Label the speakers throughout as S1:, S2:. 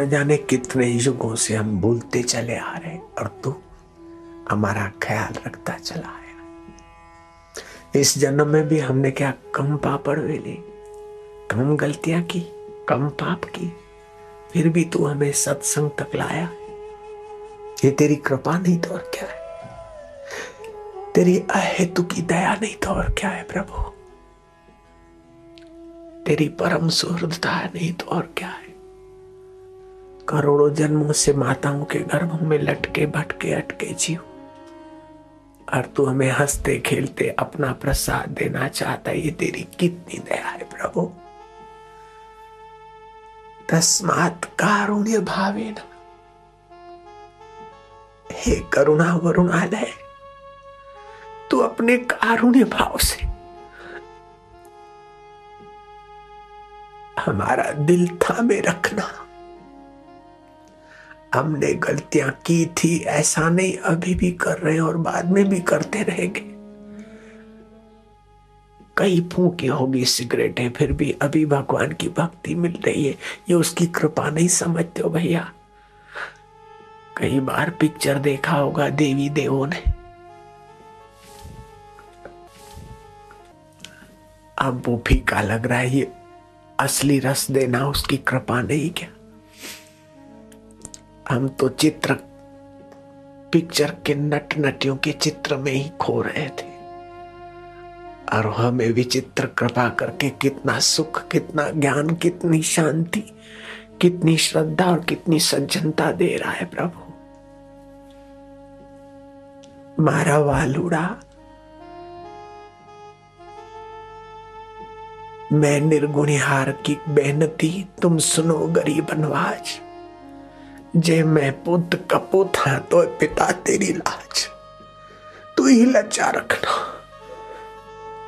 S1: न जाने कितने युगों से हम भूलते चले आ रहे और तू हमारा ख्याल रखता चला आया। इस जन्म में भी हमने क्या कम पापड़ वेले, कम गलतियाँ की, कम पाप की, फिर भी तू हमें सत्संग तक लाया ये तेरी कृपा नहीं तो और क्या है? तेरी अहेतु की दया नहीं तो और क्या है प्रभु? तेरी परम सुहृदता नहीं तो और क्या है? करोड़ों जन्मों से माताओं के गर्भ में लटके, भटके, अटके जीव। और तू हमें हँसते, खेलते, अपना प्रसाद देना चाहता है। ये तेरी कितनी दया है प्रभु। तस्मात कारुण्य भावे न। हे करुणा वरुणालय, तू अपने कारुण्य भाव से हमारा दिल थामे रखना। हमने गलतियाँ की थी, ऐसा नहीं अभी भी कर रहे हैं और बाद में भी करते रहेंगे। कई फूकी होगी सिगरेटें, फिर भी अभी भगवान की भक्ति मिल रही है। ये उसकी कृपा नहीं समझते हो भैया। कई बार पिक्चर देखा होगा देवी देवों ने। अब वो फीका लग रहा है, ये असली रस देना उसकी कृपा नहीं क्या? हम तो चित्र पिक्चर के नट नटियों के चित्र में ही खो रहे थे। और हमें विचित्र कृपा करके कितना सुख, कितना ज्ञान, कितनी शांति, कितनी श्रद्धा और कितनी सज्जनता दे रहा है प्रभु। मारा वालुड़ा मैं निर्गुणिहार की बेनती तुम सुनो गरीब नवाज़। जे मैं पुत कपूत हाँ तो पिता तेरी लाज। तू ही लज्जा रखना।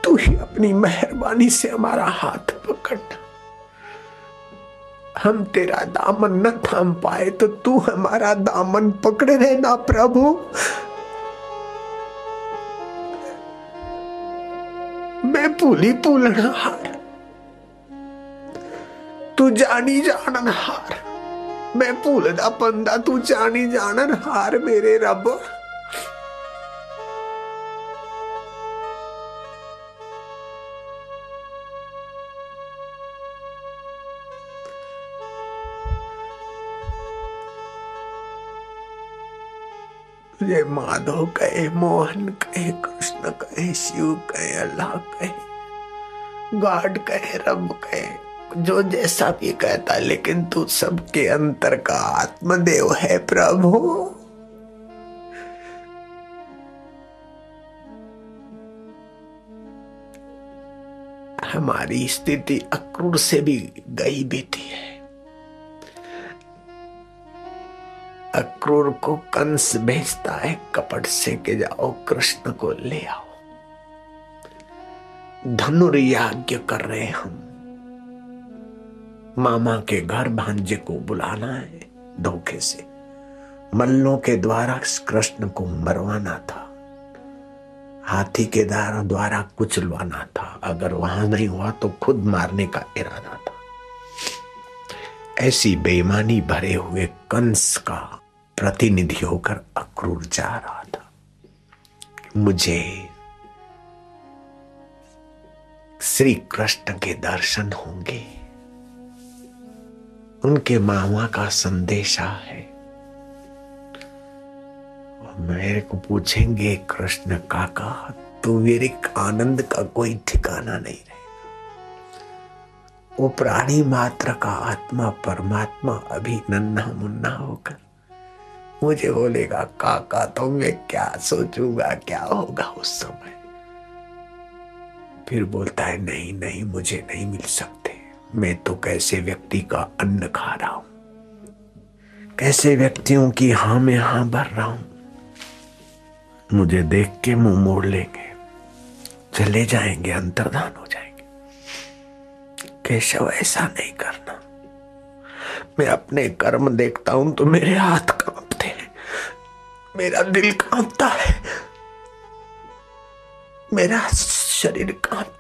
S1: तू ही अपनी मेहरबानी से हमारा हाथ पकड़ना। हम तेरा दामन न थाम पाए तो तू हमारा दामन पकड़े रहना, प्रभु। मैं भूली भूलना हार। तू जानी जानन हार। मैं भूलदा पंदा तू जानी जानन, हार मेरे रब। तुझे माधव कहे मोहन, कहे कृष्ण, कहे शिव, कहे अल्लाह, कहे गॉड कहे रब, कहे जो जैसा भी कहता लेकिन तू सबके अंतर का आत्मदेव है प्रभु। हमारी स्थिति अक्रूर से भी गई बीती है। अक्रूर को कंस भेजता है, कपट से के जाओ, कृष्ण को ले आओ। धनुर्याज्ञ कर रहे हम। मामा के घर भांजे को बुलाना है, धोखे से। मल्लों के द्वारा कृष्ण को मरवाना था। हाथी के द्वारा द्वारा कुचलवाना था। अगर वहाँ नहीं हुआ तो खुद मारने का इरादा था। ऐसी बेईमानी भरे हुए कंस का प्रतिनिधि होकर अक्रूर जा रहा था। मुझे श्री कृष्ण के दर्शन होंगे। उनके मामा का संदेशा है। और मेरे को पूछेंगे, कृष्ण काका तो मेरे आनंद का कोई ठिकाना नहीं रहेगा। वो प्राणी मात्र का आत्मा, परमात्मा अभी नन्हा मुन्ना होकर मुझे बोलेगा, काका तो मैं क्या सोचूँगा, क्या होगा उस समय? फिर बोलता है, नहीं नहीं, मुझे नहीं मिल सकते। मैं तो कैसे व्यक्ति का अन्न खा रहा हूँ? कैसे व्यक्तियों की हाँ में हाँ भर रहा हूँ? मुझे देख के मुँह मोड़ लेंगे, चले जाएँगे, अंतर्धान हो जाएँगे। केशव, ऐसा नहीं करना। मैं अपने कर्म देखता हूँ तो मेरे हाथ कांपते हैं। मेरा दिल कांपता है। मेरा शरीर कांपता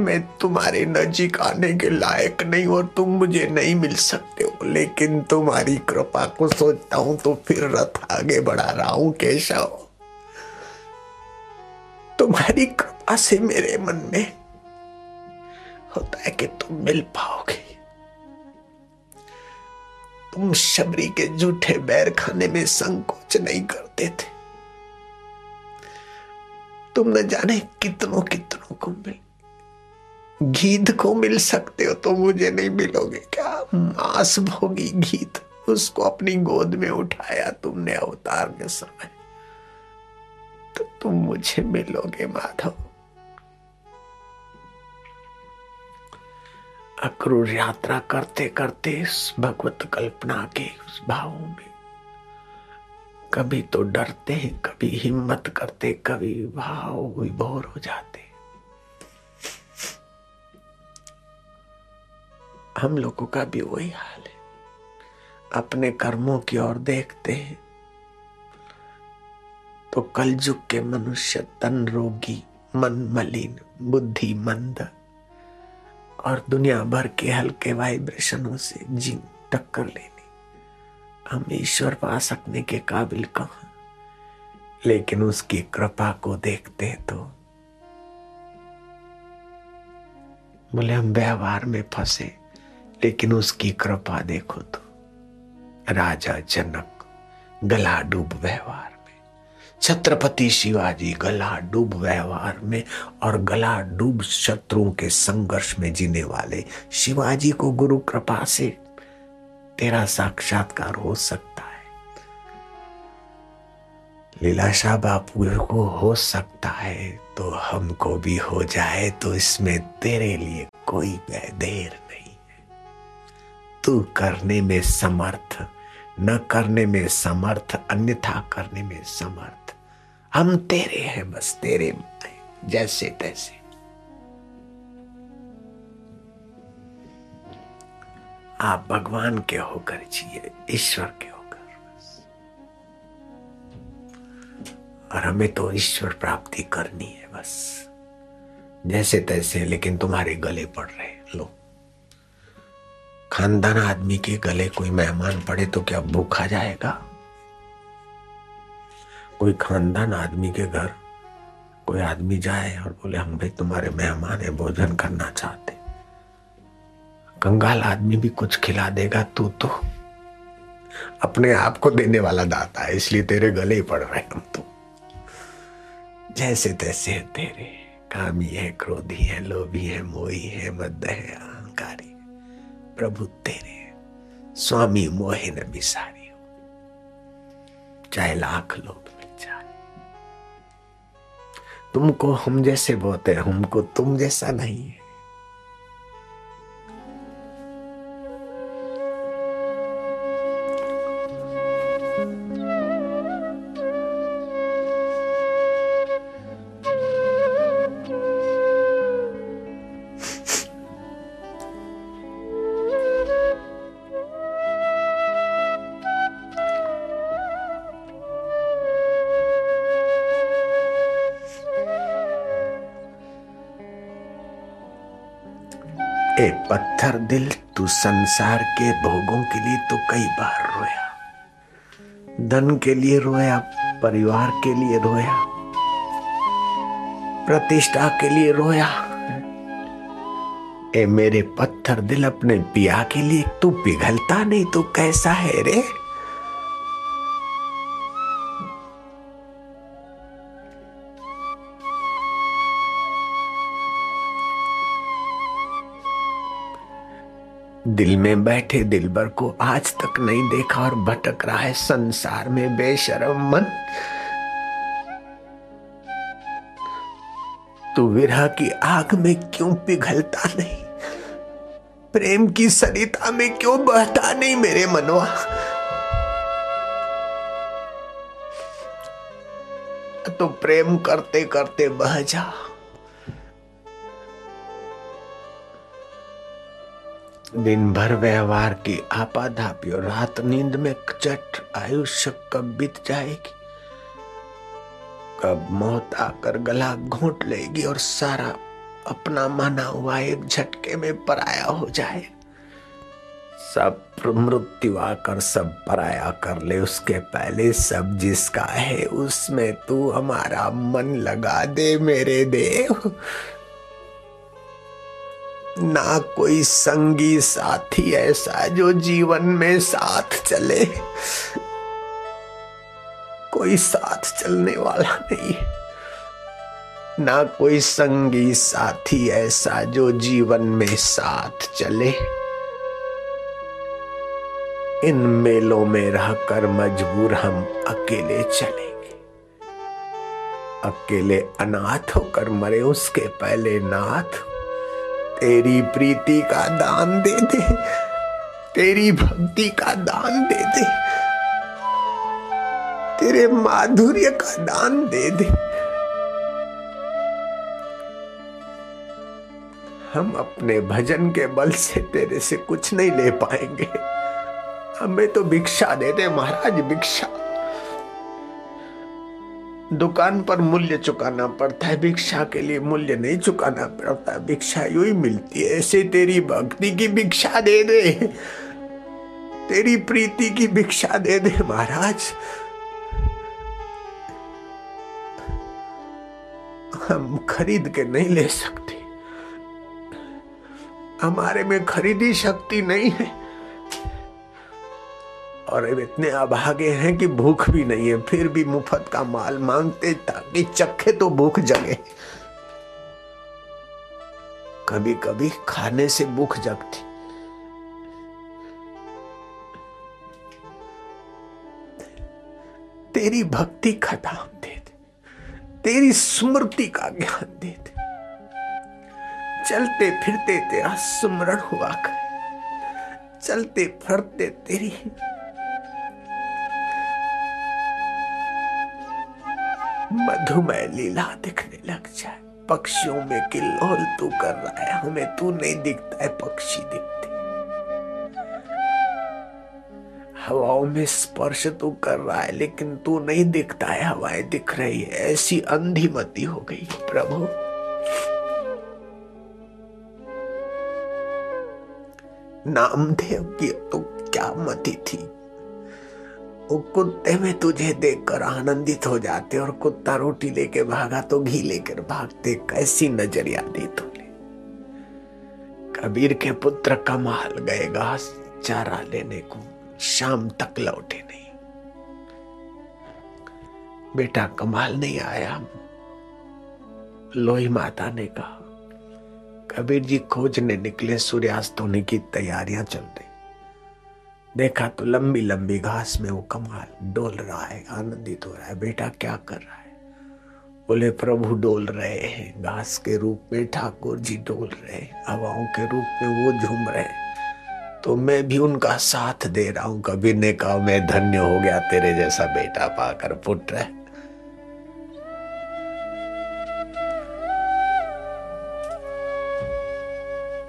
S1: मैं तुम्हारे नजीक आने के लायक नहीं और तुम मुझे नहीं मिल सकते हो। लेकिन तुम्हारी कृपा को सोचता हूँ तो फिर रथ आगे बढ़ा रहा हूँ, केशव। तुम्हारी कृपा से मेरे मन में होता है कि तुम मिल पाओगे। तुम शबरी के जूठे बैर खाने में संकोच नहीं करते थे। तुम न जाने कितनों कितनों को मिल गीत को मिल सकते हो तो मुझे नहीं मिलोगे। क्या मांस भोगी गीत? उसको अपनी गोद में उठाया तुमने अवतार के समय। तो तुम मुझे मिलोगे, माधव। अक्रूर यात्रा करते करते उस भगवत कल्पना के उस भाव में कभी तो डरते हैं कभी हिम्मत करते, कभी भाव विभोर हो जाते। हम लोगों का भी वही हाल है। अपने कर्मों की ओर देखते हैं तो कल कलयुग के मनुष्य तन रोगी, मन मलिन, बुद्धि मंद, और दुनिया भर के हल्के वाइब्रेशनों से जी टक्कर लेनी। हम ईश्वर पा सकने के काबिल कहा? लेकिन उसकी कृपा को देखते हैं तो बोले हम व्यवहार में फंसे। लेकिन उसकी कृपा देखो तो राजा जनक गला डूब व्यवहार में, छत्रपति शिवाजी गला डूब व्यवहार में और गला डूब शत्रुओं के संघर्ष में जीने वाले शिवाजी को गुरु कृपा से तेरा साक्षात्कार हो सकता है। लीलाशाह बापू को हो सकता है तो हमको भी हो जाए तो इसमें तेरे लिए कोई देर तू करने में समर्थ, न करने में समर्थ, अन्यथा करने में समर्थ। हम तेरे हैं बस, तेरे जैसे तैसे। आप भगवान के होकर जिए, ईश्वर के होकर बस। और हमें तो ईश्वर प्राप्ति करनी है बस। जैसे तैसे, लेकिन तुम्हारे गले पड़ रहे लो। खानदान आदमी के गले कोई मेहमान पड़े तो क्या भूखा जाएगा? कोई खानदान आदमी के घर, कोई आदमी जाए और बोले, हम भाई तुम्हारे मेहमान है, भोजन करना चाहते कंगाल आदमी भी कुछ खिला देगा, तू तो अपने आप को देने वाला दाता है, इसलिए तेरे गले ही पड़ रहे हम तो। जैसे तैसे है तेरे कामी है क्रोधी है, लोभी है, मोही है मद है, अहंकारी प्रभु तेरे, स्वामी मोहे न बिसारी हो चाहे लाख लोग मिल जाए। तुमको हम जैसे बोते हमको तुम जैसा नहीं है। ए पत्थर दिल, तू संसार के भोगों के लिए तो कई बार रोया। धन के लिए रोया, परिवार के लिए रोया, प्रतिष्ठा के लिए रोया। ए मेरे पत्थर दिल अपने पिया के लिए, तू पिघलता नहीं तो कैसा है रे? दिल में बैठे दिलबर को आज तक नहीं देखा और भटक रहा है संसार में बेशरम मन। तू विरह की आग में क्यों पिघलता नहीं? प्रेम की सरिता में क्यों बहता नहीं मेरे मनवा? तो प्रेम करते करते बह जा। दिन भर व्यवहार की आपाधापी और रात नींद में चट आयुष्य कब बीत जाएगी? कब मौत आकर गला घोंट लेगी और सारा अपना माना हुआ एक झटके में पराया हो जाए? सब मृत्यु आकर सब पराया कर ले, उसके पहले सब जिसका है उसमें तू हमारा मन लगा दे मेरे देव। ना कोई संगी साथी ऐसा जो जीवन में साथ चले। कोई साथ चलने वाला नहीं। ना कोई संगी साथी ऐसा जो जीवन में साथ चले। इन मेलों में रहकर मजबूर हम अकेले चलेंगे। अकेले अनाथ होकर मरे उसके पहले नाथ तेरी प्रीति का दान दे दे। तेरी भक्ति का दान दे दे। तेरे माधुर्य का दान दे दे। हम अपने भजन के बल से तेरे से कुछ नहीं ले पाएँगे। हमें तो भिक्षा दे दे महाराज, भिक्षा। दुकान पर मूल्य चुकाना पड़ता है, भिक्षा के लिए मूल्य नहीं चुकाना पड़ता। भिक्षा यू ही मिलती है, ऐसे तेरी भक्ति की भिक्षा दे दे। तेरी प्रीति की भिक्षा दे दे, महाराज। हम खरीद के नहीं ले सकते। हमारे में खरीदी शक्ति नहीं है। और इतने अभागे हैं कि भूख भी नहीं है, फिर भी मुफ़्त का माल मांगते ताकि चखे तो भूख जगे। कभी कभी खाने से भूख जगती। तेरी भक्ति का दाम दे दे तेरी स्मृति का ज्ञान दे दे चलते फिरते तेरा स्मरण हुआ करे चलते फिरते तेरी मधुमय लीला दिखने लग जाए। पक्षियों में किल्लोल तू कर रहा है, हमें तू नहीं दिखता है पक्षी दिखते। हवाओं में स्पर्श तू कर रहा है, लेकिन तू नहीं दिखता है, हवाएँ दिख रही है। ऐसी अंधी मती हो गई प्रभु। नामदेव की तो क्या मती थी? वो कुत्ते में तुझे देखकर आनंदित हो जाते और कुत्ता रोटी लेके भागा तो घी लेकर भागते, कैसी नज़रिया दी तूने? कबीर के पुत्र कमाल गए घास चारा लेने को, शाम तक लौटे नहीं। बेटा कमाल नहीं आया। लोही माता ने कहा, कबीर जी खोजने निकले, सूर्यास्त होने की तैयारियाँ चल रही। देखा तो लंबी लंबी घास में वो कमाल डोल रहा है, आनंदित हो रहा है। बेटा, क्या कर रहा है? बोले, प्रभु डोल रहे हैं। घास के रूप में ठाकुर जी डोल रहे हवाओं के रूप में वो झूम रहे तो मैं भी उनका साथ दे रहा हूँ। कबीर ने कहा, मैं धन्य हो गया तेरे जैसा बेटा पाकर, पुत्र है।